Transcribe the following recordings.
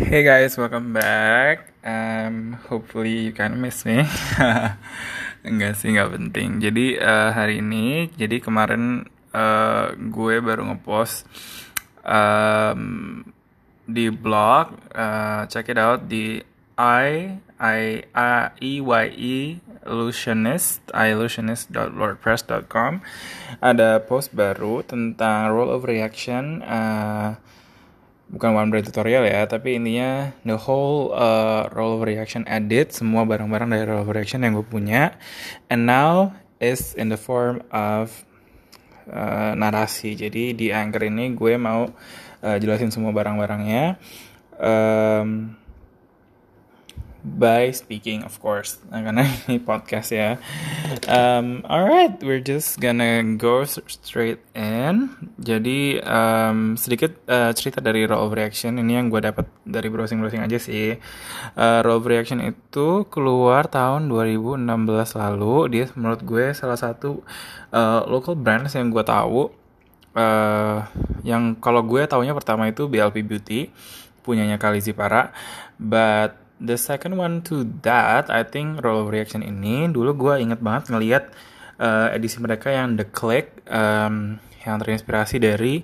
Hey guys, welcome back. Um, hopefully you can miss me. Enggak sih, nggak penting. Jadi uh, hari ini, jadi kemarin uh, gue baru ngepost um, di blog. Uh, check it out di i i a e y e illusionist illusionist.wordpress.com ada post baru tentang role of reaction. Uh, bukan one brain tutorial ya, tapi intinya the whole uh, role of reaction edit semua barang-barang dari role of reaction yang gue punya, and now is in the form of uh, narasi. Jadi di anchor ini gue mau uh, jelasin semua barang-barangnya. Um, by speaking of course karena ini podcast ya um, alright we're just gonna go straight in. Jadi um, sedikit uh, cerita dari raw of reaction. Ini yang gue dapat dari browsing browsing aja sih. Uh, raw of reaction itu keluar tahun 2016 lalu. Dia menurut gue salah satu uh, local brands yang gue tahu. Uh, yang kalau gue taunya pertama itu BLP Beauty punyanya Kalizi Para but the second one to that, I think Roll Reaction ini dulu gue inget banget ngeliat uh, edisi mereka yang The Click um, yang terinspirasi dari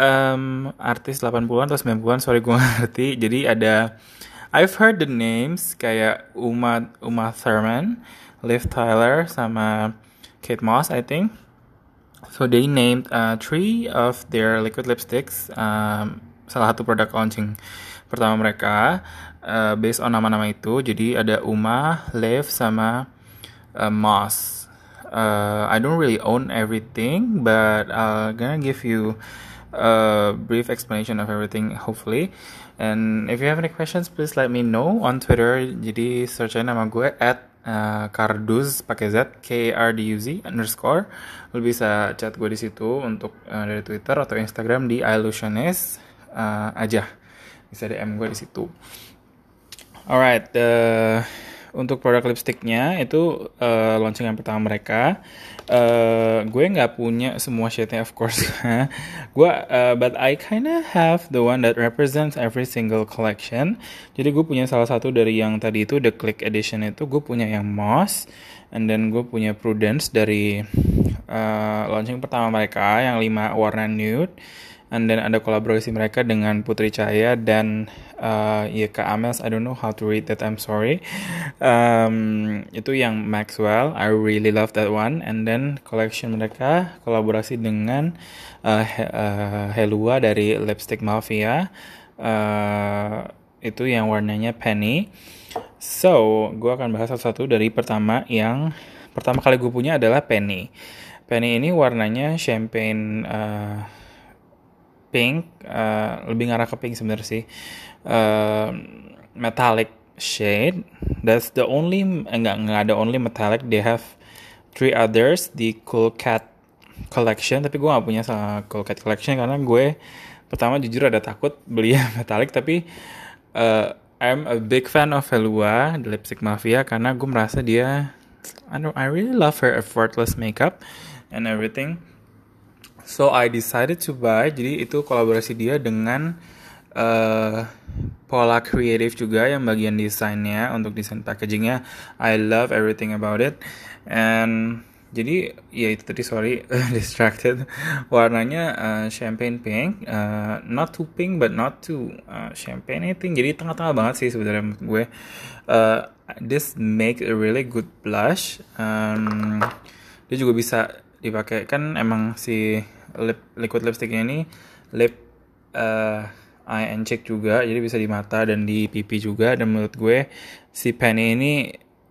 um, artis 80-an atau 90-an, sorry gue ngerti. Jadi ada I've heard the names kayak Uma Uma Thurman, Liv Tyler sama Kate Moss, I think. So they named uh, three of their liquid lipsticks, um, salah satu produk launching pertama mereka uh, based on nama-nama itu. Jadi ada Uma, Lev sama uh, Moss. Uh, I don't really own everything, but I'm gonna give you a brief explanation of everything, hopefully. And if you have any questions, please let me know on Twitter. Jadi search nama gue at uh, pakai Z K R D U Z underscore. Lo bisa chat gue di situ untuk uh, dari Twitter atau Instagram di illusionist uh, aja. Bisa DM gue di situ. Alright, uh, untuk produk lipsticknya itu uh, launching yang pertama mereka. Uh, gue nggak punya semua shade-nya of course. gue, uh, but I kinda have the one that represents every single collection. Jadi gue punya salah satu dari yang tadi itu the Click Edition itu gue punya yang Moss, and then gue punya Prudence dari uh, launching pertama mereka yang 5 warna nude and then ada kolaborasi mereka dengan Putri Cahaya dan uh, ya Kak Amels. I don't know how to read that. I'm sorry. Um, itu yang Maxwell. I really love that one. And then collection mereka kolaborasi dengan uh, uh, Helua dari Lipstick Mafia. Uh, itu yang warnanya Penny. So gue akan bahas satu-satu dari pertama yang pertama kali gue punya adalah Penny. Penny ini warnanya champagne uh, pink uh, lebih ngarah ke pink sebenarnya sih. Uh, metallic shade. That's the only enggak enggak ada only metallic. They have three others di Cool Cat collection. Tapi gue gak punya sama Cool Cat collection karena gue pertama jujur ada takut beli yang metallic. Tapi uh, I'm a big fan of Helua the lipstick mafia karena gue merasa dia I don't I really love her effortless makeup and everything So I decided to buy. Jadi itu kolaborasi dia dengan uh, Pola Creative juga yang bagian desainnya untuk desain packagingnya. I love everything about it. And jadi ya itu tadi sorry distracted. Warnanya uh, champagne pink, uh, not too pink but not too uh, champagne anything. Jadi tengah-tengah banget sih sebenarnya gue. Uh, this make a really good blush. Um, dia juga bisa dipakai. Kan emang si lip liquid lipsticknya ini lip uh, eye and cheek juga jadi bisa di mata dan di pipi juga. Dan menurut gue si penny ini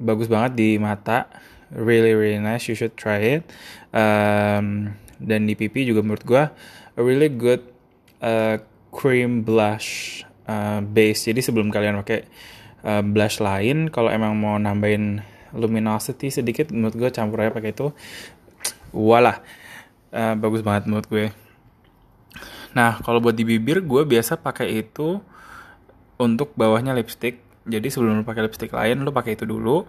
bagus banget di mata. Really really nice. You should try it. Um, dan di pipi juga menurut gue a really good uh, cream blush uh, base. Jadi sebelum kalian pakai uh, blush lain kalau emang mau nambahin luminosity sedikit menurut gue campur aja pakai itu walah. Uh, bagus banget menurut gue. Nah kalau buat di bibir gue biasa pakai itu untuk bawahnya lipstick. Jadi sebelum lo pakai lipstick lain lo pakai itu dulu.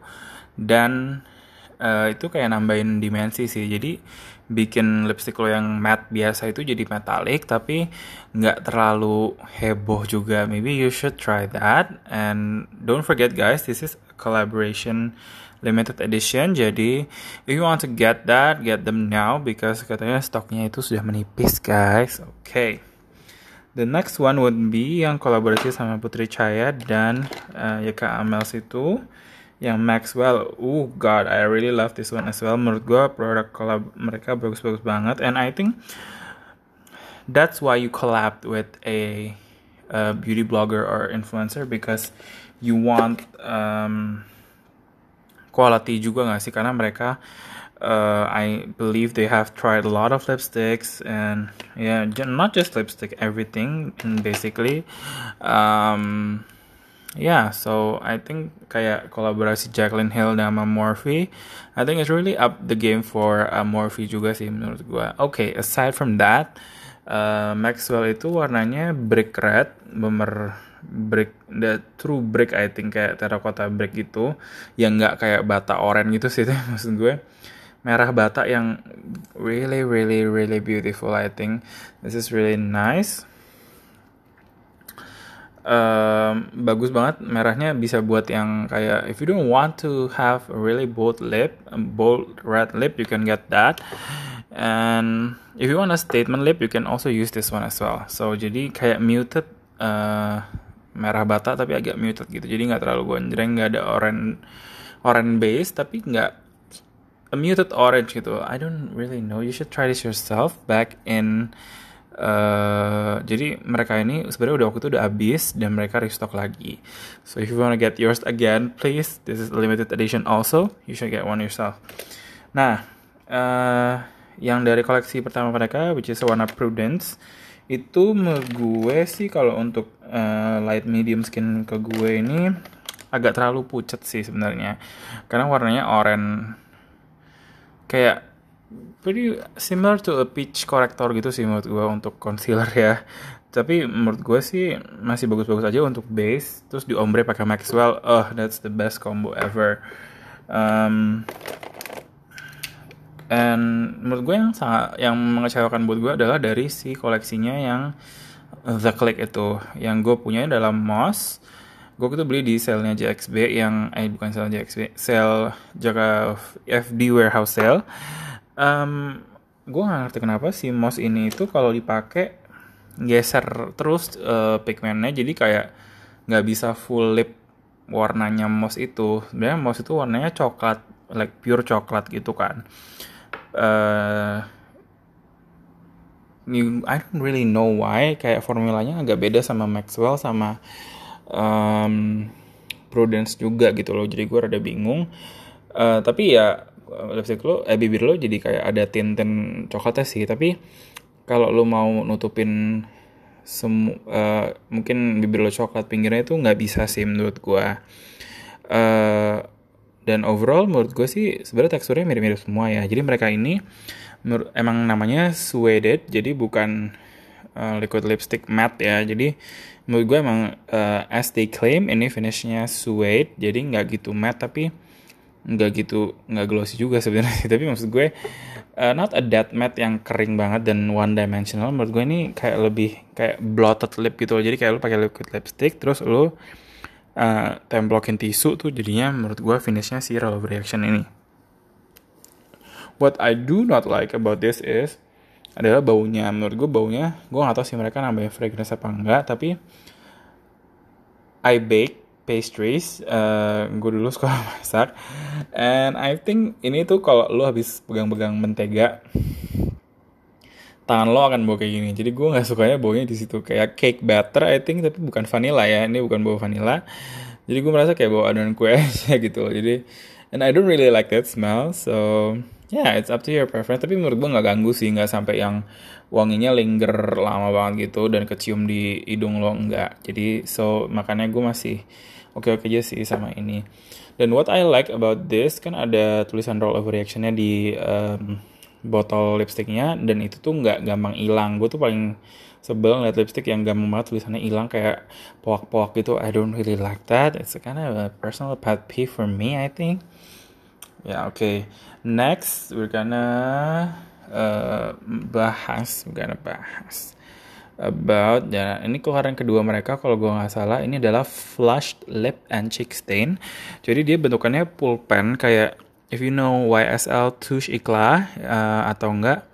Dan uh, itu kayak nambahin dimensi sih. Jadi bikin lipstick lo yang matte biasa itu jadi metalik tapi nggak terlalu heboh juga. Maybe you should try that. And don't forget guys this is a collaboration limited edition jadi if you want to get that get them now because katanya stoknya itu sudah menipis guys oke okay. The next one would be yang kolaborasi sama Putri Caya dan uh, Yaka Amels itu yang Maxwell. Oh God, I really love this one as well. Menurut gue produk collab mereka bagus-bagus banget. And I think that's why you collab with a, a beauty blogger or influencer because you want um, quality juga gak sih? Karena mereka uh, I believe they have tried a lot of lipsticks and yeah, not just lipstick, everything and basically. Um, yeah, so I think kayak kolaborasi Jacqueline Hill sama Morphe, I think it's really up the game for uh, Morphe juga sih menurut gue. Okay, aside from that, uh, Maxwell itu warnanya brick red, bemer brick the true brick I think kayak terracotta brick gitu yang nggak kayak bata oranye gitu sih maksud gue. Merah bata yang really really really beautiful I think. This is really nice. Um, bagus banget merahnya bisa buat yang kayak if you don't want to have a really bold lip a bold red lip you can get that. And if you want a statement lip you can also use this one as well. So jadi kayak muted uh, merah bata tapi agak muted gitu jadi nggak terlalu gonjreng nggak ada orange orange base tapi nggak a muted orange gitu. I don't really know. You should try this yourself. Back in uh, jadi mereka ini sebenarnya udah waktu itu udah habis dan mereka restock lagi. So if you wanna get yours again, please. This is a limited edition also. You should get one yourself. Nah, uh, yang dari koleksi pertama mereka, which is warna Prudence, itu gue sih kalau untuk uh, light medium skin ke gue ini agak terlalu pucat sih sebenarnya. Karena warnanya oranye kayak pretty similar to a peach corrector gitu sih menurut gue untuk concealer ya. Tapi menurut gue sih masih bagus-bagus aja untuk base. Terus di ombre pakai Maxwell. Oh that's the best combo ever. Um, and menurut gue yang sangat yang mengecewakan buat gue adalah dari si koleksinya yang The Click itu. Yang gue punya dalam Moss gue itu beli di selnya JXB yang eh bukan sel JXB sel Jaga FD warehouse sale. Um, gue gak ngerti kenapa si moss ini itu kalau dipakai geser terus uh, pigmentnya. Jadi kayak nggak bisa full lip warnanya moss itu. Sebenarnya moss itu warnanya coklat like pure coklat gitu kan uh, I don't really know why. Kayak formulanya agak beda sama Maxwell sama um, prudence juga gitu loh. Jadi gue rada bingung. Uh, tapi ya lipstick lo eh bibir lo jadi kayak ada tinten coklatnya sih. Tapi kalau lo mau nutupin semu uh, mungkin bibir lo coklat pinggirnya itu nggak bisa sih menurut gue uh, dan overall menurut gue sih sebenarnya teksturnya mirip-mirip semua ya. Jadi mereka ini emang namanya suede jadi bukan uh, liquid lipstick matte ya. Jadi menurut gue emang uh, as they claim ini finishnya suede jadi nggak gitu matte tapi nggak gitu nggak glossy juga sebenarnya tapi maksud gue uh, not a dead matte yang kering banget dan one dimensional. Menurut gue ini kayak lebih kayak blotted lip gitu loh. Jadi kayak lu pakai liquid lipstick terus lu uh, templokin tisu tuh jadinya menurut gue finishnya si Roll Reaction ini. What I do not like about this is adalah baunya. Menurut gue baunya gue gak tau sih mereka nambahin fragrance apa enggak tapi I bake pastries uh, gue dulu sekolah masak. And I think ini tuh kalau lo habis pegang-pegang mentega tangan lo akan bau kayak gini. Jadi gue nggak sukanya baunya di situ. Kayak cake batter I think tapi bukan vanilla ya. Ini bukan bau vanilla. Jadi gue merasa kayak bau adonan kue aja gitu jadi and I don't really like that smell so yeah it's up to your preference. Tapi menurut gue nggak ganggu sih. Nggak sampai yang wanginya linger lama banget gitu dan kecium di hidung lo enggak jadi so makanya gue masih oke oke aja sih sama ini. Dan what I like about this kan ada tulisan roll over reactionnya di um, botol lipsticknya dan itu tuh nggak gampang hilang gue tuh paling sebel ngeliat lipstick yang gampang banget tulisannya hilang kayak poak-poak gitu I don't really like that it's a kind of a personal pet peeve for me I think Ya, oke. Okay. Next, we're gonna uh, bahas, we're gonna bahas about ya ini keluaran kedua mereka kalau gue nggak salah ini adalah flushed lip and cheek stain. Jadi dia bentukannya pulpen kayak if you know YSL Touche Eclat uh, atau enggak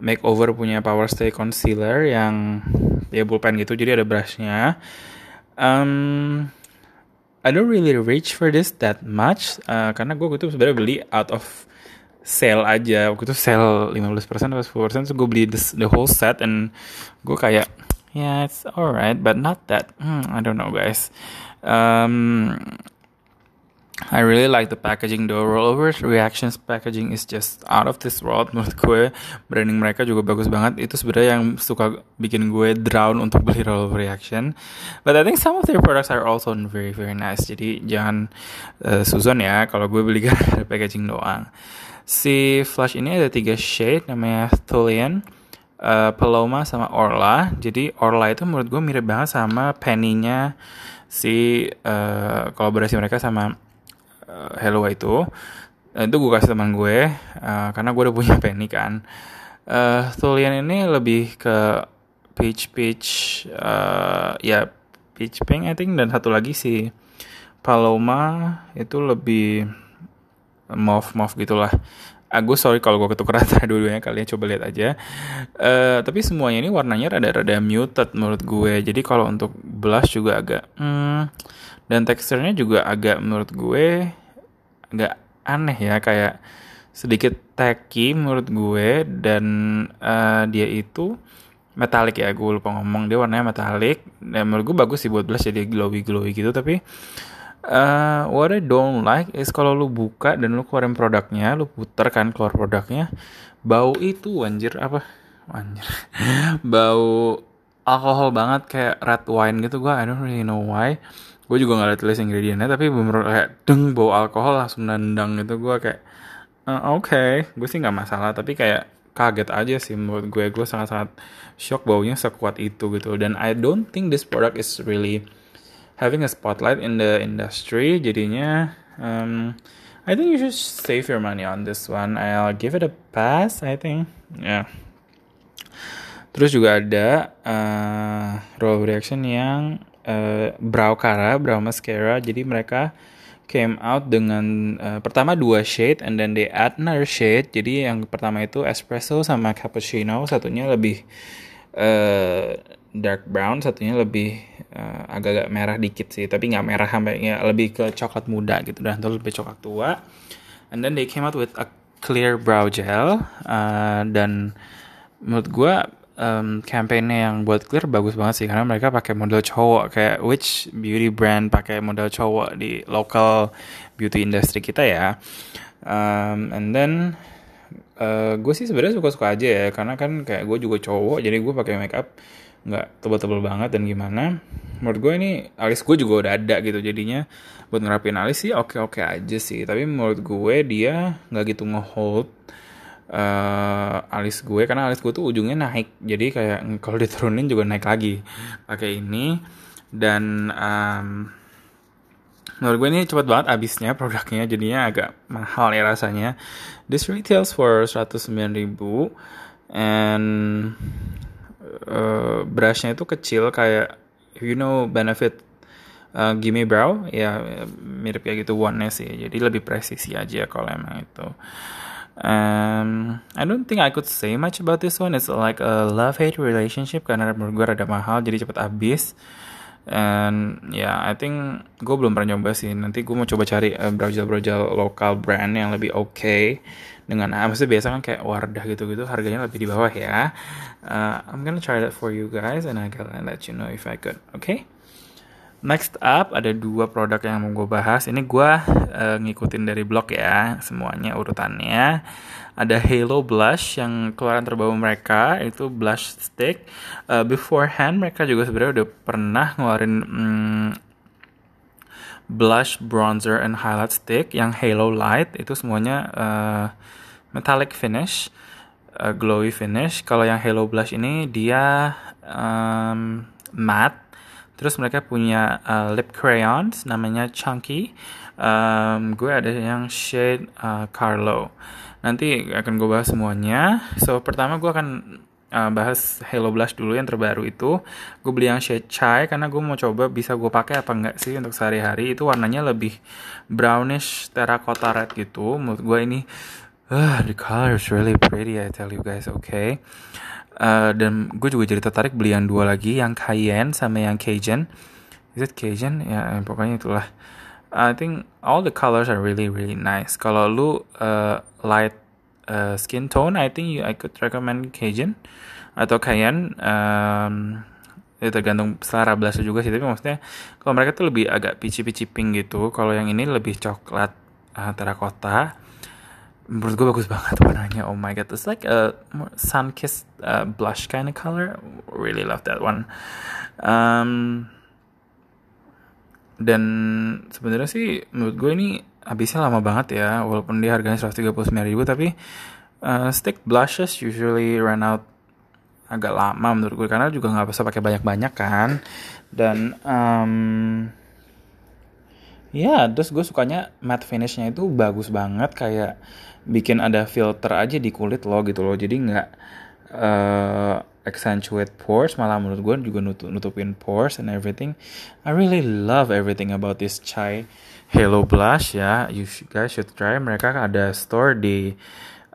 makeover punya Power Stay Concealer yang ya pulpen gitu jadi ada brushnya. Um, I don't really reach for this that much uh, karena gue tuh sebenarnya beli out of sale aja waktu itu sale 15% atau 10% so gue beli this, the whole set and gue kayak yeah it's alright but not that hmm, I don't know guys um, I really like the packaging though. Rollover Reactions packaging is just out of this world menurut gue. Branding mereka juga bagus banget. Itu sebenarnya yang suka bikin gue drown untuk beli Rollover Reaction. But I think some of their products are also very very nice. Jadi jangan uh, susun ya kalau gue beli gara packaging doang. Si flush ini ada tiga shade namanya Thulian, uh, Paloma sama Orla. Jadi Orla itu menurut gue mirip banget sama penny-nya si uh, kolaborasi mereka sama uh, Hello itu uh, itu gue kasih teman gue uh, karena gue udah punya penny kan. Uh, Thulian ini lebih ke peach peach uh, ya peach pink I think. Dan satu lagi si Paloma itu lebih mauve mauve gitulah. Agus sorry kalau gue ketuker rata dua-duanya kalian coba lihat aja. Uh, tapi semuanya ini warnanya rada-rada muted menurut gue. Jadi kalau untuk blush juga agak hmm, dan teksturnya juga agak menurut gue agak aneh ya kayak sedikit tacky menurut gue dan uh, dia itu metalik ya gue lupa ngomong dia warnanya metalik dan menurut gue bagus sih buat blush jadi glowy glowy gitu tapi uh, what I don't like is kalau lu buka dan lu keluarin produknya, lu puter kan keluar produknya, bau itu anjir apa? Anjir. bau alkohol banget kayak red wine gitu gua I don't really know why. Gue juga gak ada tulis ingredientnya tapi bener kayak deng bau alkohol langsung nendang gitu. Gua kayak uh, oke, okay. gue sih nggak masalah tapi kayak kaget aja sih menurut gue. Gue sangat-sangat shock baunya sekuat itu gitu. Dan I don't think this product is really having a spotlight in the industry. Jadinya um, I think you should save your money on this one. I'll give it a pass I think. Yeah. terus juga ada uh, roll reaction yang uh, brow cara brow mascara. Jadi mereka came out dengan uh, pertama dua shade and then they add another shade. Jadi yang pertama itu espresso sama cappuccino satunya lebih uh, dark brown satunya lebih uh, agak-agak merah dikit sih. Tapi nggak merah sampai ya lebih ke coklat muda gitu. Dan terus lebih coklat tua. And then they came out with a clear brow gel uh, dan menurut gue um, campaignnya yang buat clear bagus banget sih karena mereka pakai model cowok kayak which beauty brand pakai model cowok di local beauty industry kita ya. Um, and then uh, gue sih sebenarnya suka-suka aja ya karena kan kayak gue juga cowok jadi gue pakai makeup nggak tebel-tebel banget dan gimana. Menurut gue ini alis gue juga udah ada gitu jadinya buat ngerapin alis sih oke-oke aja sih. Tapi menurut gue dia nggak gitu ngehold uh, alis gue karena alis gue tuh ujungnya naik. Jadi kayak kalau diturunin juga naik lagi. Pakai ini. Dan um, menurut gue ini cepat banget abisnya produknya. Jadinya agak mahal ya rasanya. This retails for 109 ribu. And uh, brushnya itu kecil kayak you know benefit uh, gimme brow? Ya mirip kayak gitu one sih. Jadi lebih presisi aja kalau emang itu um, I don't think I could say much about this one. It's like a love hate relationship karena menurut gue rada mahal jadi cepet habis. And ya yeah, I think gue belum pernah nyoba sih. Nanti gue mau coba cari uh, browser browser lokal brand yang lebih oke okay dengan ah, maksudnya biasa kan kayak Wardah gitu-gitu harganya lebih di bawah ya. Uh, I'm gonna try that for you guys and I can let you know if I could okay? Next up ada dua produk yang mau gue bahas. Ini gue uh, ngikutin dari blog ya semuanya urutannya. Ada Halo Blush yang keluaran terbaru mereka itu blush stick. Uh, beforehand mereka juga sebenarnya udah pernah ngeluarin hmm, blush, bronzer, and highlight stick yang Halo Light itu semuanya uh, metallic finish, uh, glowy finish. Kalau yang Halo Blush ini dia um, matte Terus mereka punya uh, lip crayons namanya Chunky. Um, gue ada yang shade uh, Carlo. Nanti akan gue bahas semuanya. So pertama gue akan uh, bahas Hello Blush dulu yang terbaru itu. Gue beli yang shade chai karena gue mau coba bisa gue pakai apa enggak sih untuk sehari-hari. Itu warnanya lebih brownish terracotta red gitu. Menurut gue ini uh, the color is really pretty I tell you guys, okay. Uh, dan gue juga jadi tertarik beli yang dua lagi, yang Cayenne sama yang Cajun. Is it Cajun? Ya, eh, pokoknya itulah. I think all the colors are really really nice. Kalau lu uh, light uh, skin tone, I think you, I could recommend Cajun atau Cayenne. Um, ya tergantung selera blush juga sih tapi maksudnya kalau mereka tuh lebih agak peachy-peachy pink gitu kalau yang ini lebih coklat uh, terakota menurut gue bagus banget warnanya oh my god it's like a sun kissed uh, blush kind of color. Really love that one. Um, dan sebenarnya sih menurut gue ini habisnya lama banget ya. Walaupun dia harganya 139 ribu tapi uh, stick blushes usually run out agak lama menurut gue. Karena juga nggak bisa pakai banyak-banyak kan. Dan um, ya terus gue sukanya matte finishnya itu bagus banget kayak bikin ada filter aja di kulit lo gitu loh. Jadi nggak uh, accentuate pores malah menurut gue juga nutup nutupin pores and everything. I really love everything about this chai Hello Blush ya. You guys should try. Mereka ada store di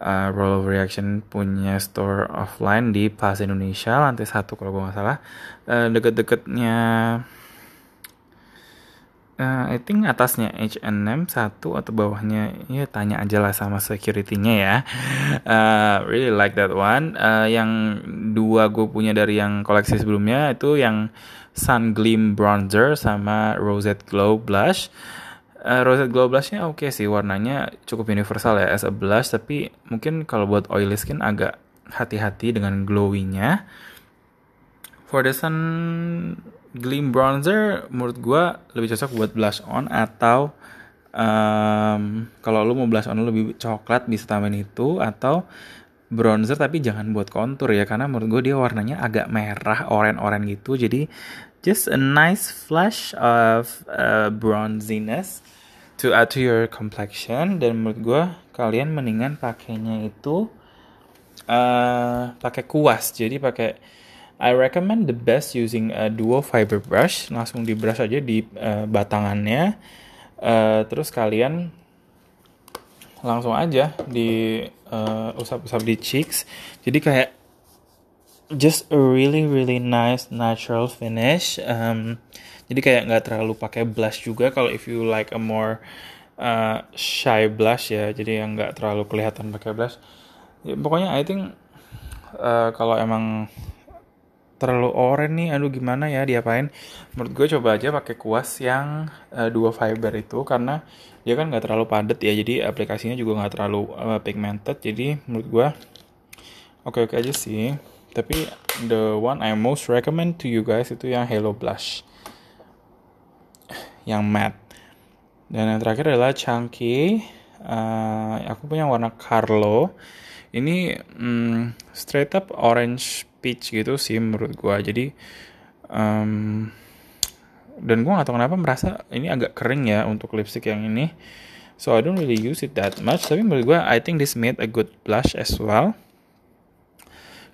uh, Roll of Reaction punya store offline di Plaza Indonesia lantai satu kalau gue nggak salah. Uh, deket-deketnya uh, I think atasnya H&M satu atau bawahnya ya tanya aja lah sama securitynya ya. Uh, really like that one. Uh, yang dua gue punya dari yang koleksi sebelumnya itu yang Sun Gleam Bronzer sama Rosette Glow Blush. Uh, Rosette Glow Blushnya oke okay sih warnanya cukup universal ya as a blush tapi mungkin kalau buat oily skin agak hati-hati dengan glowingnya for the Sun Gleam Bronzer menurut gue lebih cocok buat blush on atau um, kalau lu mau blush on lebih coklat bisa tambahin itu atau bronzer tapi jangan buat kontur ya karena menurut gue dia warnanya agak merah oranye-oranye gitu. Jadi just a nice flash of uh, bronziness to add to your complexion. Dan menurut gue kalian mendingan pakainya itu uh, pakai kuas. Jadi pakai I recommend the best using a duo fiber brush. Langsung di brush aja di uh, batangannya. Uh, terus kalian langsung aja di uh, usap-usap di cheeks. Jadi kayak just a really really nice natural finish. Um, jadi kayak nggak terlalu pakai blush juga. Kalau if you like a more uh, shy blush ya, jadi yang nggak terlalu kelihatan pakai blush. Ya, pokoknya I think uh, kalau emang terlalu oren nih aduh gimana ya diapain? Menurut gue coba aja pakai kuas yang uh, dua fiber itu karena dia kan nggak terlalu padat ya jadi aplikasinya juga nggak terlalu uh, pigmented jadi menurut gue oke oke aja sih. Tapi the one I most recommend to you guys itu yang Hello Blush yang matte. Dan yang terakhir adalah Chunky uh, aku punya warna Carlo. Ini um, straight up orange peach gitu sih menurut gue jadi um, dan gue gak tau kenapa merasa ini agak kering ya untuk lipstick yang ini. So I don't really use it that much. Tapi menurut gue I think this made a good blush as well.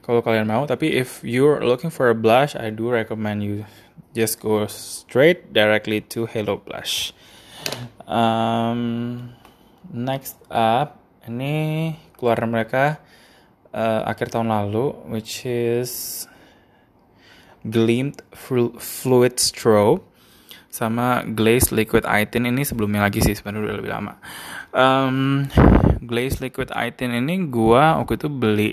Kalau kalian mau tapi if you're looking for a blush I do recommend you just go straight directly to Hello Blush. Um, next up ini keluaran mereka uh, akhir tahun lalu, which is Gleamed Fluid Strobe sama Glaze Liquid Itin ini sebelumnya lagi sih sebenarnya udah lebih lama. Um, Glaze Liquid Itin ini gua waktu itu beli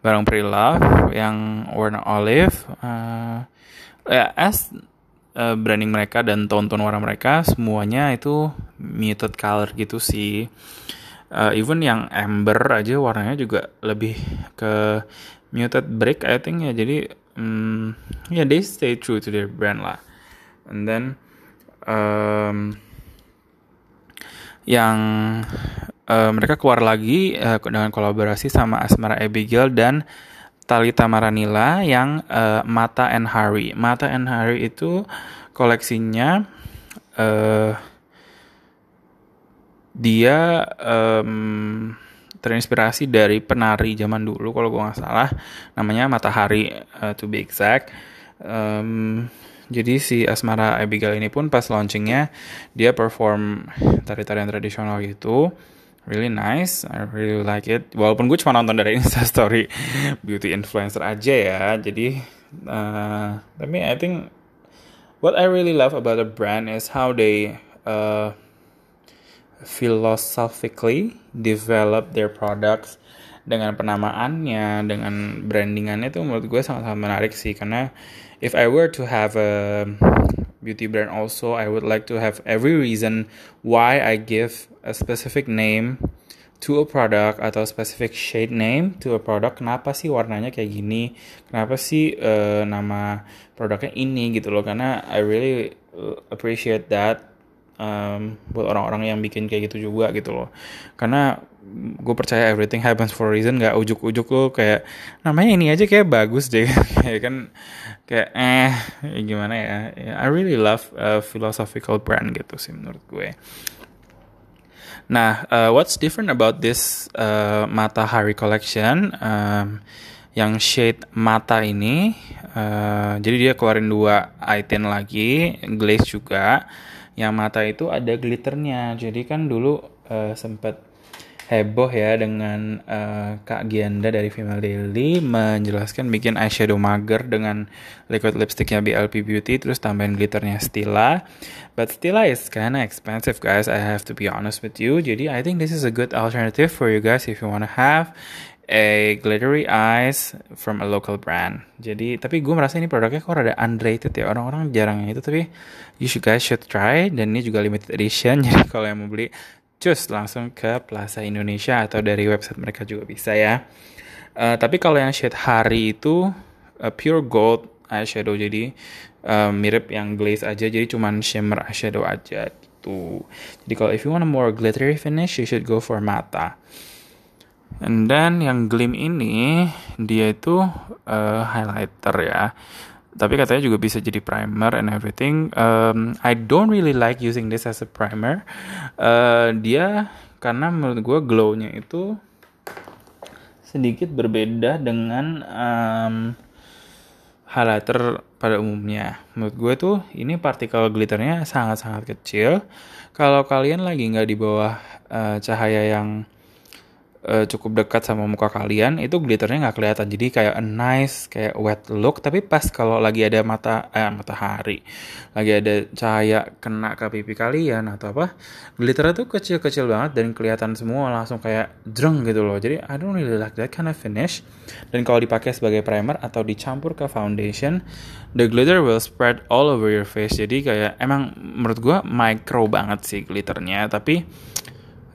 barang Pre-Love yang warna olive. Uh, ya as uh, branding mereka dan tone-tone warna mereka semuanya itu muted color gitu sih uh, even yang amber aja warnanya juga lebih ke muted brick I think ya jadi um, ya yeah, they stay true to their brand lah and then um, yang uh, mereka keluar lagi uh, dengan kolaborasi sama Asmara Abigail dan Talita Maranila yang uh, Mata and Hari. Mata and Hari itu koleksinya uh, dia um, terinspirasi dari penari zaman dulu kalau gue nggak salah. Namanya Matahari uh, to be exact. Um, jadi si Asmara Abigail ini pun pas launchingnya dia perform tari-tarian tradisional gitu. Really nice I really like it. Walaupun gue cuma nonton dari instastory beauty influencer aja ya. Jadi uh, tapi I think what I really love about the brand is how they uh, philosophically develop their products dengan penamaannya, dengan brandingannya itu menurut gue sangat-sangat menarik sih karena if I were to have a beauty brand also, I would like to have every reason why I give a specific name to a product atau specific shade name to a product. Kenapa sih warnanya kayak gini? Kenapa sih uh, nama produknya ini gitu loh? Karena I really appreciate that um, buat orang-orang yang bikin kayak gitu juga gitu loh. Karena gue percaya everything happens for a reason nggak ujuk-ujuk lo kayak namanya ini aja kayak bagus deh. Kayak kan kayak eh gimana ya I really love a philosophical brand gitu sih menurut gue. Nah uh, what's different about this uh, Matahari collection um, yang shade mata ini uh, jadi dia keluarin dua item lagi glaze juga yang mata itu ada glitternya. Jadi kan dulu uh, sempet heboh ya dengan uh, Kak Gianda dari Female Daily menjelaskan bikin eyeshadow mager dengan liquid lipsticknya BLP Beauty terus tambahin glitternya Stila. But Stila is kinda expensive guys I have to be honest with you. Jadi I think this is a good alternative for you guys if you wanna have a glittery eyes from a local brand. Jadi tapi gue merasa ini produknya kok rada underrated ya orang-orang jarang itu tapi you should guys should try dan ini juga limited edition jadi kalau yang mau beli cus langsung ke Plaza Indonesia atau dari website mereka juga bisa ya. Uh, tapi kalau yang shade hari itu uh, pure gold eyeshadow jadi uh, mirip yang glaze aja jadi cuman shimmer eyeshadow aja gitu. Jadi kalau if you want a more glittery finish you should go for mata. And then yang Gleam ini dia itu uh, highlighter ya. Tapi katanya juga bisa jadi primer and everything. Um, I don't really like using this as a primer. Uh, dia karena menurut gue glownya itu sedikit berbeda dengan um, highlighter pada umumnya. Menurut gue tuh ini partikel glitternya sangat-sangat kecil. Kalau kalian lagi nggak di bawah uh, cahaya yang uh, cukup dekat sama muka kalian itu glitternya nggak kelihatan. Jadi kayak a nice kayak wet look. Tapi pas kalau lagi ada mata eh, matahari lagi ada cahaya kena ke pipi kalian atau apa glitternya tuh kecil-kecil banget dan kelihatan semua langsung kayak dreng gitu loh. Jadi I don't really like that kind of finish. Dan kalau dipakai sebagai primer atau dicampur ke foundation the glitter will spread all over your face. Jadi kayak emang menurut gue micro banget sih glitternya. Tapi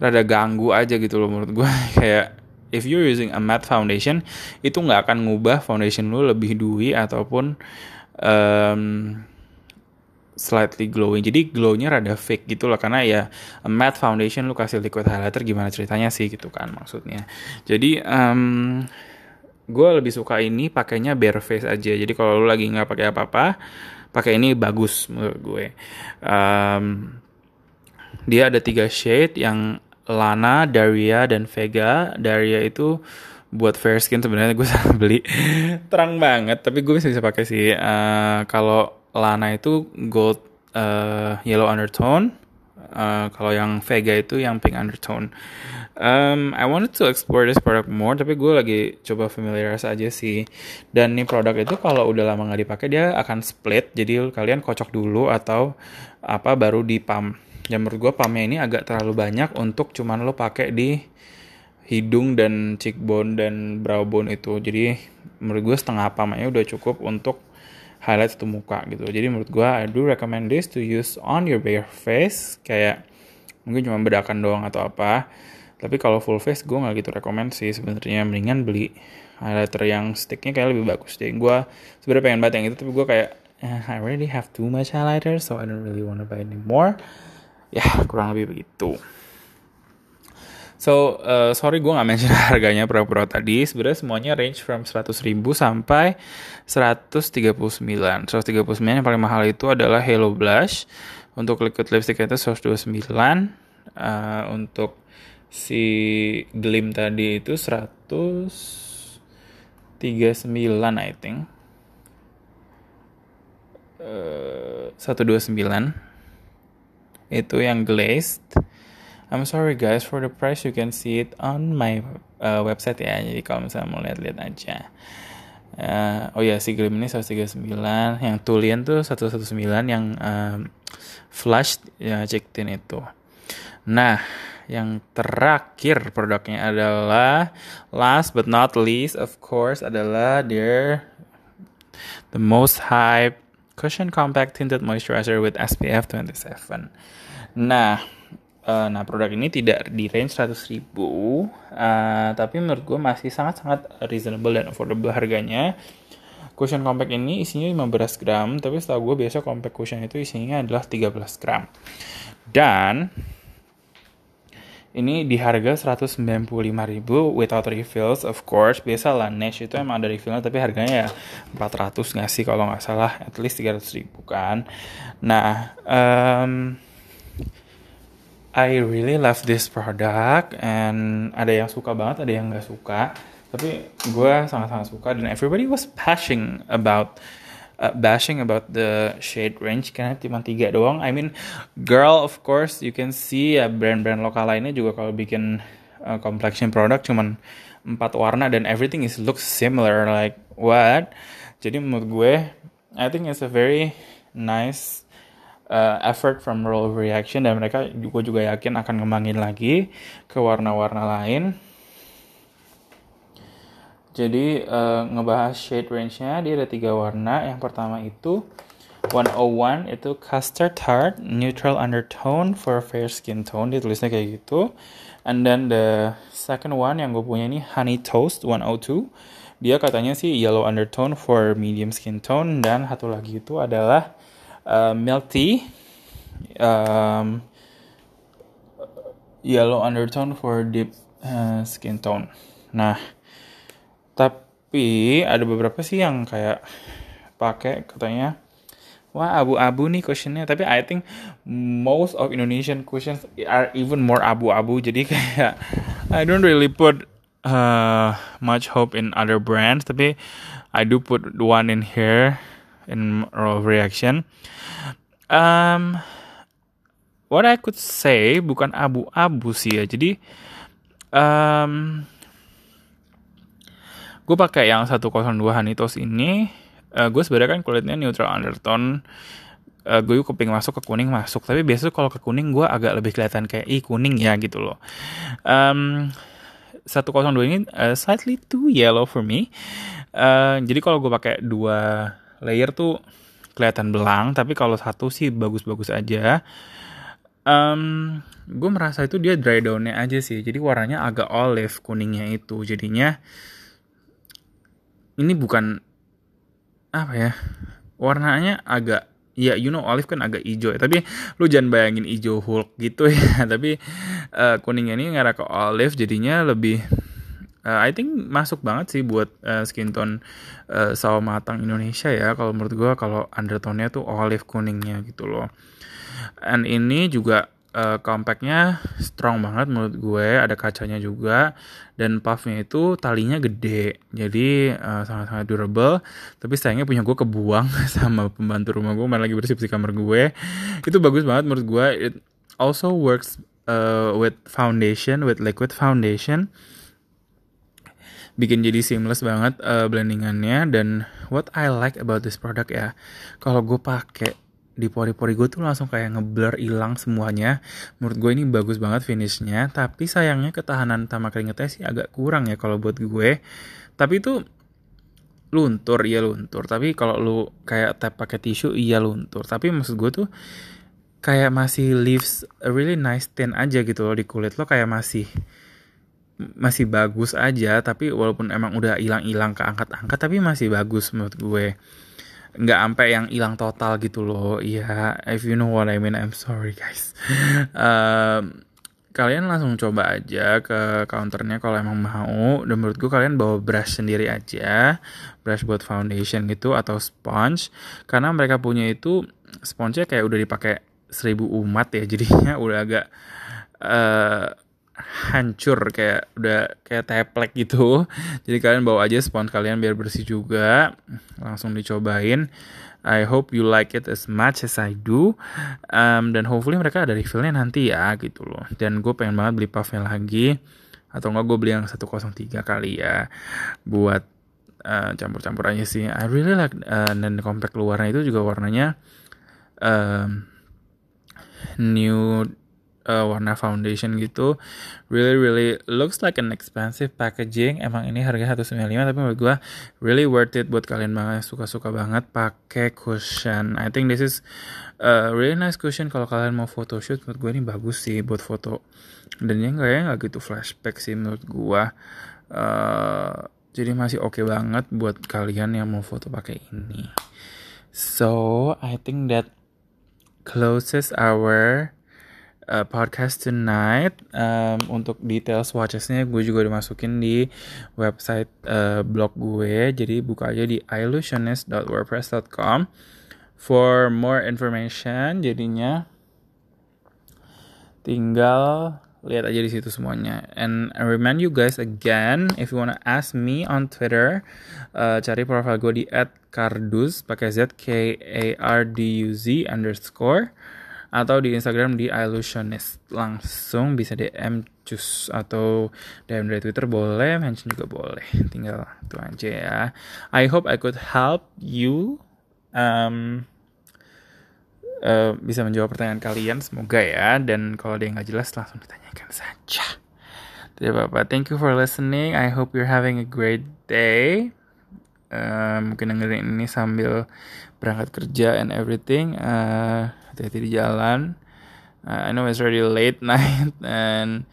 rada ganggu aja gitu loh menurut gue kayak if you're using a matte foundation itu nggak akan ngubah foundation lu lebih dewy ataupun um, slightly glowing. Jadi glownya rada fake gitu loh karena ya a matte foundation lu kasih liquid highlighter gimana ceritanya sih gitu kan maksudnya. Jadi um, gue lebih suka ini pakainya bare face aja. Jadi kalau lu lagi nggak pakai apa-apa pakai ini bagus menurut gue. Um, dia ada tiga shade yang Lana, Daria, dan Vega. Daria itu buat fair skin sebenarnya gue salah beli. Terang banget tapi gue bisa bisa pakai sih. Uh, kalau Lana itu gold uh, yellow undertone. Uh, kalau yang Vega itu yang pink undertone. Um, I wanted to explore this product more tapi gue lagi coba familiarize aja sih. Dan nih produk itu kalau udah lama nggak dipakai dia akan split. Jadi kalian kocok dulu atau apa baru di yang menurut gue pumpnya ini agak terlalu banyak untuk cuman lo pakai di hidung dan cheekbone dan brow bone itu. Jadi menurut gue setengah pumpnya udah cukup untuk highlight satu muka gitu. Jadi menurut gue I do recommend this to use on your bare face. Kayak mungkin cuma bedakan doang atau apa. Tapi kalau full face gue nggak gitu rekomend sih sebenarnya. Mendingan beli highlighter yang sticknya kayak lebih bagus. Deh gue sebenarnya pengen banget yang itu tapi gue kayak eh, I already have too much highlighter so I don't really wanna buy anymore ya kurang lebih begitu So, uh, sorry gue nggak mention harganya produk-produk tadi. Sebenarnya semuanya range from 100 ribu sampai 139. 139 yang paling mahal itu adalah Hello Blush. Untuk liquid lipstick itu 129. Uh, untuk si Glim tadi itu 139 I think. Uh, 129 itu yang glazed I'm sorry guys, for the price you can see it on my uh, website ya. Jadi kalau misalnya mau lihat-lihat aja. Uh, oh ya, si Glim ini 139, yang Tulian tuh 119, yang um, Flash ya tin itu. Nah, yang terakhir produknya adalah last but not least of course adalah their the most hype cushion compact tinted moisturizer with SPF 27. Nah, Uh, nah produk ini tidak di range 100 ribu uh, tapi menurut gue masih sangat-sangat reasonable dan affordable harganya cushion compact ini isinya 15 gram tapi setahu gue biasa compact cushion itu isinya adalah 13 gram dan ini di harga 195.000 without refills of course. Biasa lah Nash itu emang ada refillnya tapi harganya ya 400 nggak sih kalau nggak salah? At least 300 ribu kan. Nah um, I really love this product and ada yang suka banget, ada yang nggak suka. Tapi gue sangat-sangat suka dan everybody was bashing about uh, bashing about the shade range karena cuma tiga doang. I mean, girl of course you can see ya brand-brand lokal lainnya juga kalau bikin uh, complexion product cuman empat warna dan everything is looks similar like what. Jadi menurut gue, I think it's a very nice uh, effort from roll reaction dan mereka juga juga yakin akan ngembangin lagi ke warna-warna lain. Jadi uh, ngebahas shade range-nya dia ada tiga warna. Yang pertama itu 101 itu custard tart neutral undertone for fair skin tone ditulisnya kayak gitu. And then the second one yang gue punya ini honey toast 102 dia katanya sih yellow undertone for medium skin tone dan satu lagi itu adalah uh, tea um, yellow undertone for deep uh, skin tone. Nah, tapi ada beberapa sih yang kayak pakai katanya wah abu-abu nih cushionnya tapi I think most of Indonesian cushions are even more abu-abu. Jadi kayak I don't really put uh, much hope in other brands. Tapi I do put one in here in raw reaction. Um, what I could say bukan abu-abu sih ya. Jadi um, gue pakai yang 102 Hanitos ini. Uh, gue sebenarnya kan kulitnya neutral undertone. Uh, gue keping masuk ke kuning masuk. Tapi biasanya kalau ke kuning gue agak lebih kelihatan kayak ih kuning ya gitu loh. Um, 102 ini uh, slightly too yellow for me. Uh, jadi kalau gue pakai dua layer tuh kelihatan belang tapi kalau satu sih bagus-bagus aja. Um, gue merasa itu dia dry downnya aja sih. Jadi warnanya agak olive kuningnya itu jadinya ini bukan apa ya warnanya agak ya you know olive kan agak hijau ya tapi lu jangan bayangin hijau Hulk gitu ya tapi uh, kuningnya ini ngarah ke olive jadinya lebih uh, I think masuk banget sih buat uh, skin tone uh, sawo matang Indonesia ya kalau menurut gue kalau undertone-nya tuh olive kuningnya gitu loh. And ini juga uh, compactnya strong banget menurut gue ada kacanya juga dan puffnya itu talinya gede. Jadi uh, sangat-sangat durable. Tapi sayangnya punya gue kebuang sama pembantu rumah gue main lagi bersih bersih kamar gue. Itu bagus banget menurut gue. It also works uh, with foundation with liquid foundation. Bikin jadi seamless banget uh, blendingannya. Dan what I like about this product ya kalau gue pakai di pori-pori gue tuh langsung kayak ngeblur hilang semuanya. Menurut gue ini bagus banget finishnya tapi sayangnya ketahanan sama keringetnya sih agak kurang ya kalau buat gue. Tapi itu luntur iya luntur. Tapi kalau lu kayak tap pakai tisu iya luntur. Tapi maksud gue tuh kayak masih leaves a really nice tint aja gitu loh di kulit lo kayak masih masih bagus aja. Tapi walaupun emang udah hilang-hilang keangkat-angkat tapi masih bagus menurut gue nggak sampai yang hilang total gitu loh. Iya if you know what I mean I'm sorry guys. Um, kalian langsung coba aja ke counternya kalau emang mau. Dan menurut gue kalian bawa brush sendiri aja. Brush buat foundation gitu atau sponge. Karena mereka punya itu sponge kayak udah dipakai seribu umat ya jadinya udah agak uh, hancur kayak udah kayak teplek gitu. Jadi kalian bawa aja spons kalian biar bersih juga. Langsung dicobain. I hope you like it as much as I do. Um, dan hopefully mereka ada refillnya nanti ya gitu loh. Dan gue pengen banget beli puffnya lagi. Atau enggak gue beli yang 103 kali ya. Buat uh, campur-campur aja sih. I really like uh, dan compact luarnya itu juga warnanya um, new uh, warna foundation gitu really really looks like an expensive packaging. Emang ini harganya 195 tapi menurut gue really worth it buat kalian banget suka-suka banget pakai cushion. I think this is a really nice cushion. Kalau kalian mau photoshoot menurut gue ini bagus sih buat foto. Dan ya enggak ya nggak gitu flashback sih menurut gue uh, jadi masih oke okay banget buat kalian yang mau foto pakai ini. So I think that closes our uh, podcast tonight. Um, untuk detail swatchesnya gue juga dimasukin di website uh, blog gue. Jadi buka aja di illusionist.wordpress.com for more information. Jadinya tinggal lihat aja di situ semuanya. And I remind you guys again, if you wanna ask me on Twitter, uh, cari profile gue di @karduz pakai z k a r d u z underscore atau di Instagram di illusionist langsung bisa DM cus atau DM dari Twitter boleh mention juga boleh. Tinggal itu aja ya. I hope I could help you um, uh, bisa menjawab pertanyaan kalian semoga ya. Dan kalau ada yang nggak jelas langsung ditanyakan saja. Tidak apa-apa. Thank you for listening. I hope you're having a great day. Uh, mungkin dengerin ini sambil berangkat kerja and everything. Uh, hati-hati di jalan. Uh, I know it's already late night and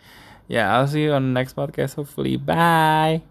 yeah I'll see you on the next podcast hopefully. Bye